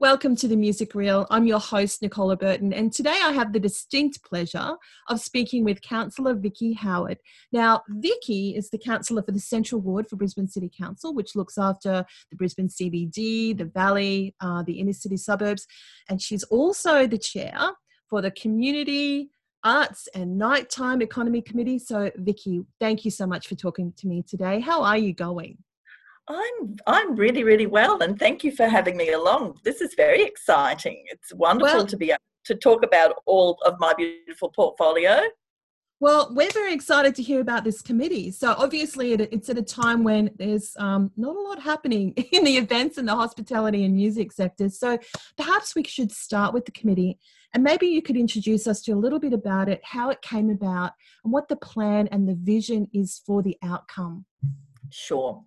Welcome to the Music Real. I'm your host, Nicola Burton, and today I have the distinct pleasure of speaking with Councillor Vicki Howard. Now, Vicki is the councillor for the Central Ward for Brisbane City Council, which looks after the Brisbane CBD, the Valley, uh, the inner city suburbs, and she's also the chair for the Community Arts and Nighttime Economy Committee. So, Vicki, thank you so much for talking to me today. How are you going? I'm I'm really really well, and thank you for having me along. This is very exciting. It's wonderful well, to be able to talk about all of my beautiful portfolio. Well, we're very excited to hear about this committee. So obviously, it's at a time when there's um, not a lot happening in the events and the hospitality and music sectors. So perhaps we should start with the committee, and maybe you could introduce us to a little bit about it, how it came about, and what the plan and the vision is for the outcome. Sure.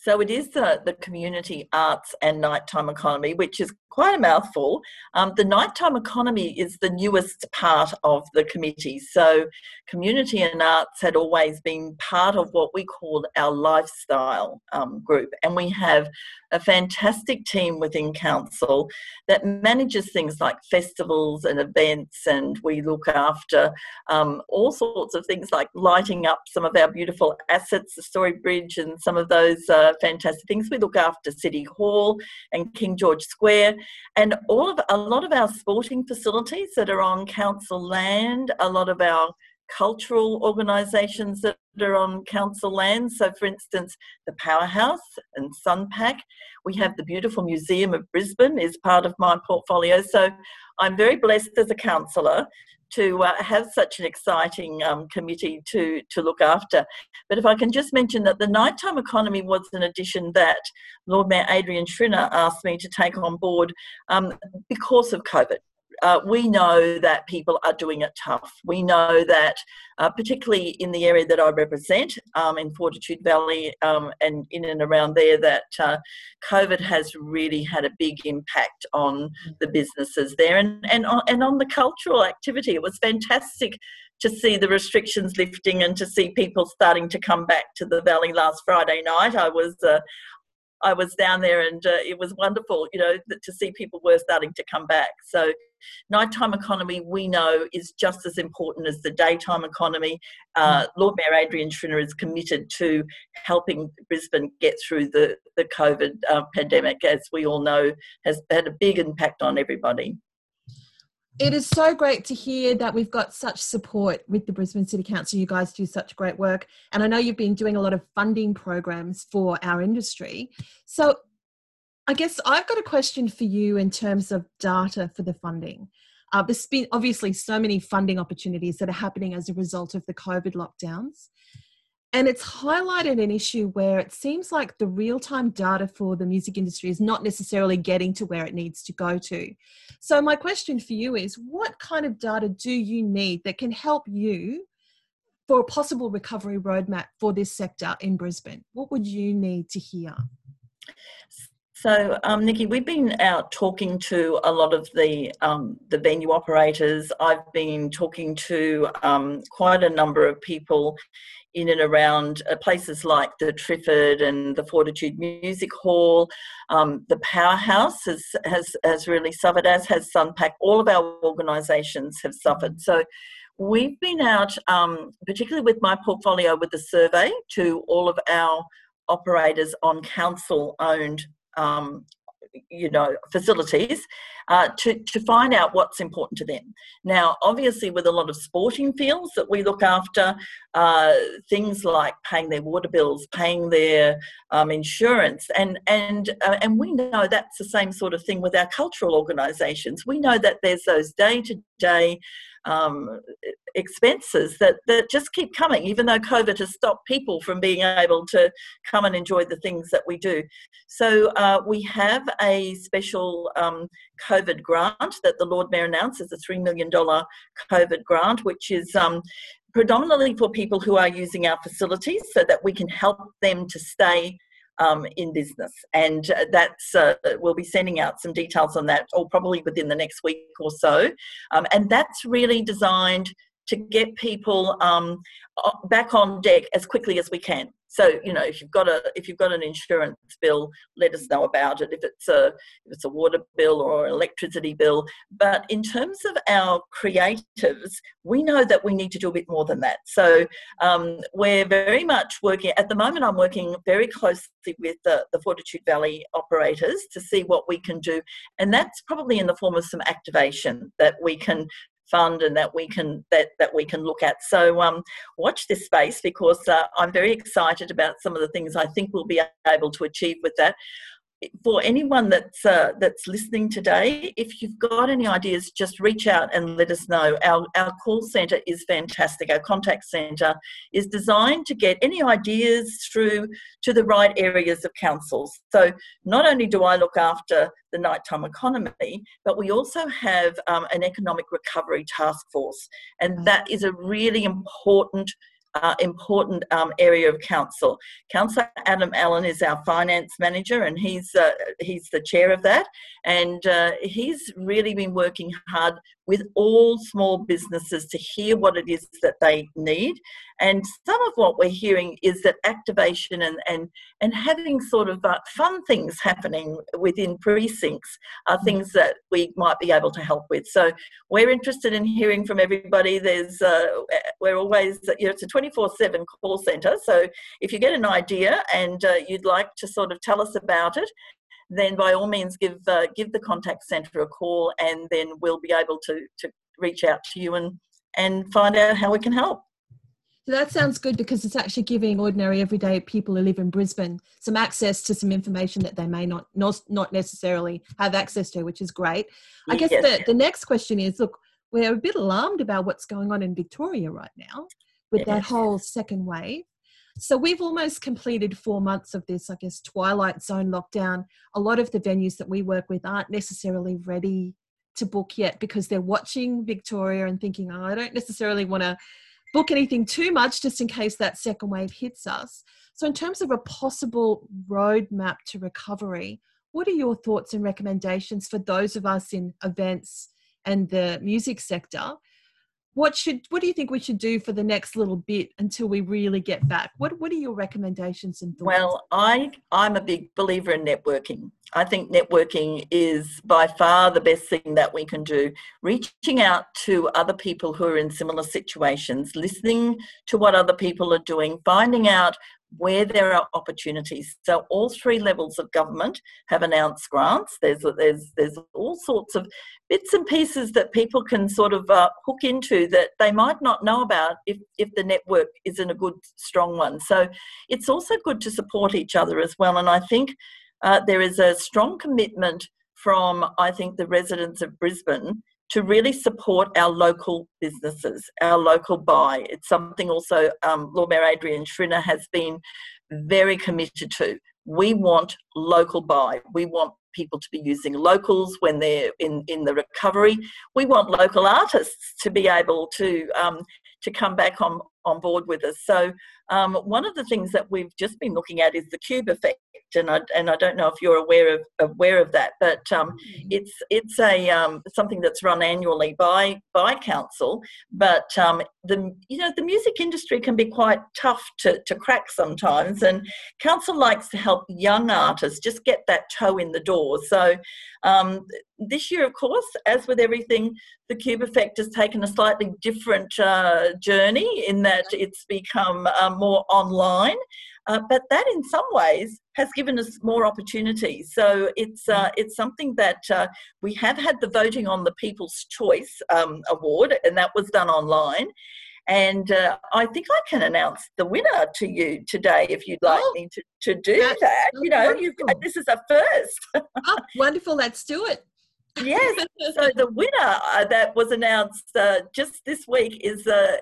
So it is the, the community arts and nighttime economy, which is quite a mouthful. Um, the nighttime economy is the newest part of the committee. So community and arts had always been part of what we call our lifestyle um, group. And we have a fantastic team within council that manages things like festivals and events, and we look after um, all sorts of things like lighting up some of our beautiful assets, the Story Bridge, and some of those uh, fantastic things. We look after City Hall and King George Square, and all of a lot of our sporting facilities that are on council land, a lot of our cultural organisations that are on council land. So, for instance, the Powerhouse and SunPAC. We have the beautiful Museum of Brisbane is part of my portfolio. So, I'm very blessed as a councillor to uh, have such an exciting um, committee to, to look after. But if I can just mention that the nighttime economy was an addition that Lord Mayor Adrian Schrinner asked me to take on board um, because of COVID uh, we know that people are doing it tough. We know that, uh, particularly in the area that I represent, um, in Fortitude Valley um, and in and around there, that uh, COVID has really had a big impact on the businesses there and, and, on, and on the cultural activity. It was fantastic to see the restrictions lifting and to see people starting to come back to the valley last Friday night. I was uh, I was down there and uh, it was wonderful, you know, to see people were starting to come back. So, nighttime economy we know is just as important as the daytime economy. Uh, mm. Lord Mayor Adrian Schrinner is committed to helping Brisbane get through the, the COVID uh, pandemic, as we all know, has had a big impact on everybody it is so great to hear that we've got such support with the Brisbane City Council. You guys do such great work. And I know you've been doing a lot of funding programs for our industry. So I guess I've got a question for you in terms of data for the funding. Uh, there's been obviously so many funding opportunities that are happening as a result of the COVID lockdowns. And it's highlighted an issue where it seems like the real time data for the music industry is not necessarily getting to where it needs to go to. So, my question for you is what kind of data do you need that can help you for a possible recovery roadmap for this sector in Brisbane? What would you need to hear? So, um, Nikki, we've been out talking to a lot of the um, the venue operators. I've been talking to um, quite a number of people in and around uh, places like the Triffid and the Fortitude Music Hall. Um, the Powerhouse has, has has really suffered, as has SunPAC. All of our organisations have suffered. So. We've been out, um, particularly with my portfolio, with a survey to all of our operators on council owned um, you know facilities uh, to, to find out what's important to them. Now obviously with a lot of sporting fields that we look after uh, things like paying their water bills paying their um, insurance and and uh, and we know that's the same sort of thing with our cultural organizations we know that there's those day to day um, expenses that, that just keep coming, even though COVID has stopped people from being able to come and enjoy the things that we do. So uh, we have a special um, COVID grant that the Lord Mayor announced as a $3 million COVID grant, which is um, predominantly for people who are using our facilities so that we can help them to stay um, in business. And uh, that's, uh, we'll be sending out some details on that, or probably within the next week or so. Um, and that's really designed to get people um, back on deck as quickly as we can. So you know, if you've got a if you've got an insurance bill, let us know about it. If it's a if it's a water bill or an electricity bill. But in terms of our creatives, we know that we need to do a bit more than that. So um, we're very much working at the moment. I'm working very closely with the, the Fortitude Valley operators to see what we can do, and that's probably in the form of some activation that we can fund and that we can that that we can look at. So um, watch this space because uh, I'm very excited about some of the things I think we'll be able to achieve with that for anyone that's uh, that's listening today, if you've got any ideas, just reach out and let us know. Our our call centre is fantastic. Our contact centre is designed to get any ideas through to the right areas of councils. So not only do I look after the nighttime economy, but we also have um, an economic recovery task force, and that is a really important uh, important um, area of council. Councillor Adam Allen is our finance manager, and he's uh, he's the chair of that, and uh, he's really been working hard with all small businesses to hear what it is that they need. And some of what we're hearing is that activation and, and, and having sort of uh, fun things happening within precincts are mm. things that we might be able to help with. So we're interested in hearing from everybody. There's uh, we're always you know it's a 24/7 call centre. So if you get an idea and uh, you'd like to sort of tell us about it, then by all means give uh, give the contact centre a call, and then we'll be able to to reach out to you and and find out how we can help. So that sounds good because it's actually giving ordinary everyday people who live in Brisbane some access to some information that they may not not, not necessarily have access to, which is great. I guess yes. the, the next question is look, we're a bit alarmed about what's going on in Victoria right now with yes. that whole second wave. So we've almost completed four months of this, I guess, twilight zone lockdown. A lot of the venues that we work with aren't necessarily ready to book yet because they're watching Victoria and thinking, oh, I don't necessarily want to book anything too much just in case that second wave hits us. So, in terms of a possible roadmap to recovery, what are your thoughts and recommendations for those of us in events and the music sector what should what do you think we should do for the next little bit until we really get back? What what are your recommendations and thoughts? Well i i'm a big believer in networking. I think networking is by far the best thing that we can do. Reaching out to other people who are in similar situations listening to what other people are doing finding out where there are opportunities. So all three levels of government have announced grants. There's there's there's all sorts of bits and pieces that people can sort of uh, hook into that they might not know about if if the network isn't a good strong one. So it's also good to support each other as well. And I think uh, there is a strong commitment from I think the residents of Brisbane to really support our local businesses, our local buy. It's something also um, Lord Mayor Adrian Schrinner has been very committed to. We want local buy. We want people to be using locals when they're in, in the recovery. We want local artists to be able to um, to come back on, on board with us. So um, one of the things that we've just been looking at is the Qube effect, and I and I don't know if you're aware of aware of that, but um, mm-hmm. it's it's a um, something that's run annually by by council. But um, the you know the music industry can be quite tough to to crack sometimes, and council likes to help young artists just get that toe in the door. So um, this year, of course, as with everything, the Qube effect has taken a slightly different uh, journey in that it's become um, more online. Uh, but that, in some ways, has given us more opportunities. So it's uh, it's something that uh, we have had the voting on the People's Choice um, Award, and that was done online. And uh, I think I can announce the winner to you today if you'd like oh, me to, to do that. You know, this is a first. oh, wonderful. Let's do it. yes. So the winner uh, that was announced uh, just this week is uh,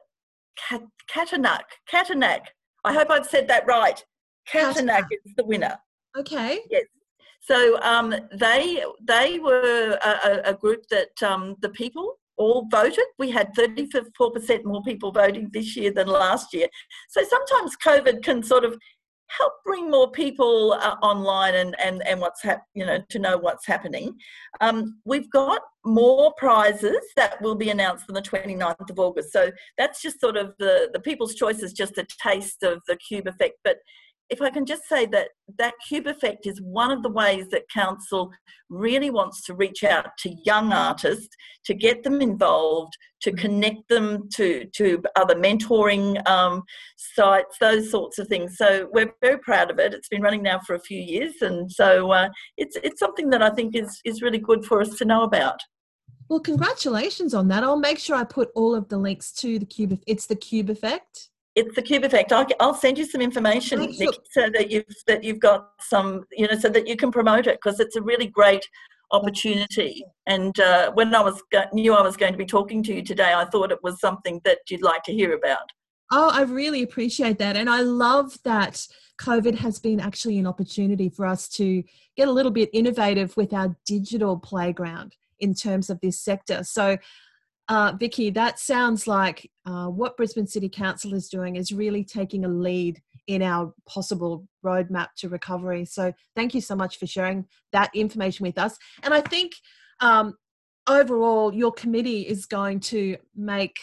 Katanak. Katanak. I hope I've said that right. Katanak is the winner. Okay. Yes. So um, they they were a, a group that um, the people all voted. We had 34% more people voting this year than last year. So sometimes COVID can sort of help bring more people uh, online and, and, and what's hap- you know to know what's happening. Um, we've got more prizes that will be announced on the 29th of August. So that's just sort of the, the People's Choice is just a taste of the Qube effect. But if I can just say that that Qube effect is one of the ways that council really wants to reach out to young artists to get them involved to mm-hmm. connect them to to other mentoring um, sites those sorts of things. So we're very proud of it. It's been running now for a few years and so uh, it's it's something that I think is is really good for us to know about. Well congratulations on that. I'll make sure I put all of the links to the Qube it's the Qube effect it's the Qube effect. I'll, I'll send you some information, Nick, so that you've that you've got some, you know, so that you can promote it because it's a really great opportunity. And uh, when I was knew I was going to be talking to you today, I thought it was something that you'd like to hear about. Oh, I really appreciate that, and I love that COVID has been actually an opportunity for us to get a little bit innovative with our digital playground in terms of this sector. So uh, Vicki, that sounds like uh, what Brisbane City Council is doing is really taking a lead in our possible roadmap to recovery. So thank you so much for sharing that information with us. And I think um, overall, your committee is going to make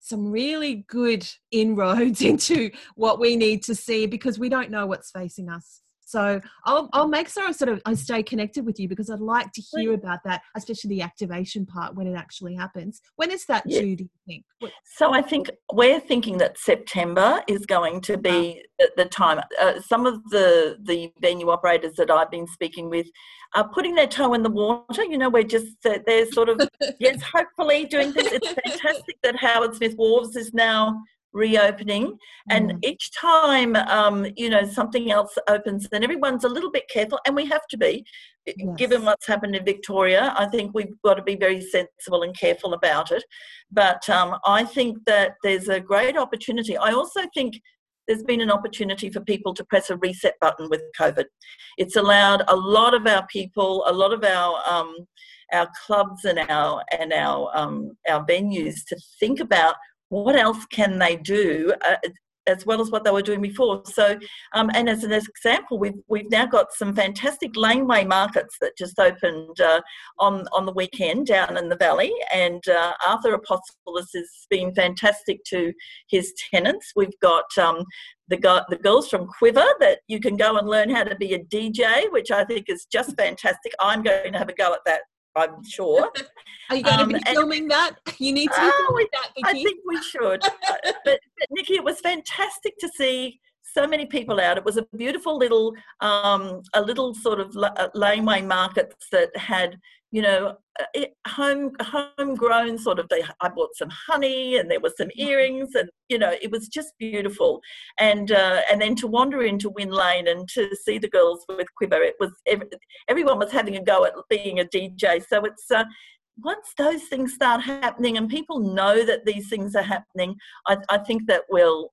some really good inroads into what we need to see because we don't know what's facing us so I'll, I'll make sure I sort of I stay connected with you because I'd like to hear about that, especially the activation part when it actually happens. When is that yeah. due? Do you think? So I think we're thinking that September is going to be uh, the time. Uh, some of the the venue operators that I've been speaking with are putting their toe in the water. You know, we're just uh, they're sort of yes, hopefully doing things. It's fantastic that Howard Smith Wharves is now reopening and mm. each time um, you know something else opens then everyone's a little bit careful and we have to be yes. given what's happened in victoria i think we've got to be very sensible and careful about it but um, i think that there's a great opportunity i also think there's been an opportunity for people to press a reset button with covid it's allowed a lot of our people a lot of our um, our clubs and our and our um, our venues to think about what else can they do uh, as well as what they were doing before. So, um, and as an example, we've we've now got some fantastic laneway markets that just opened uh, on on the weekend down in the valley, and uh, Arthur Apostolos has been fantastic to his tenants. We've got. Um, the, the girls from Quiver that you can go and learn how to be a DJ, which I think is just fantastic. I'm going to have a go at that I'm sure. Are you going um, to be filming and, that? You need to be oh, filming that. I think we should. but, but Nikki, it was fantastic to see so many people out. It was a beautiful little, um, a little sort of uh, laneway markets that had you know, uh, home homegrown sort of. They, I bought some honey, and there were some mm-hmm. earrings, and you know, it was just beautiful. And uh, and then to wander into Winn Lane and to see the girls with Quiver, it was everyone was having a go at being a DJ. So it's uh, once those things start happening and people know that these things are happening, I, I think that we'll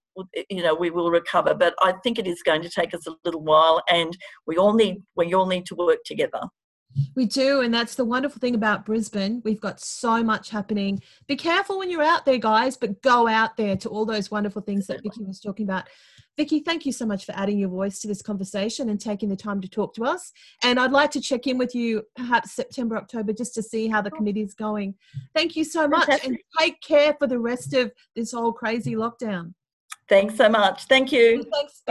you know we will recover. But I think it is going to take us a little while, and we all need we all need to work together. We do, and that's the wonderful thing about Brisbane. We've got so much happening. Be careful when you're out there, guys, but go out there to all those wonderful things that Vicki was talking about. Vicki, thank you so much for adding your voice to this conversation and taking the time to talk to us. And I'd like to check in with you perhaps September, October, just to see how the committee is going. Thank you so much, and take care for the rest of this whole crazy lockdown. Thanks so much. Thank you. Thanks.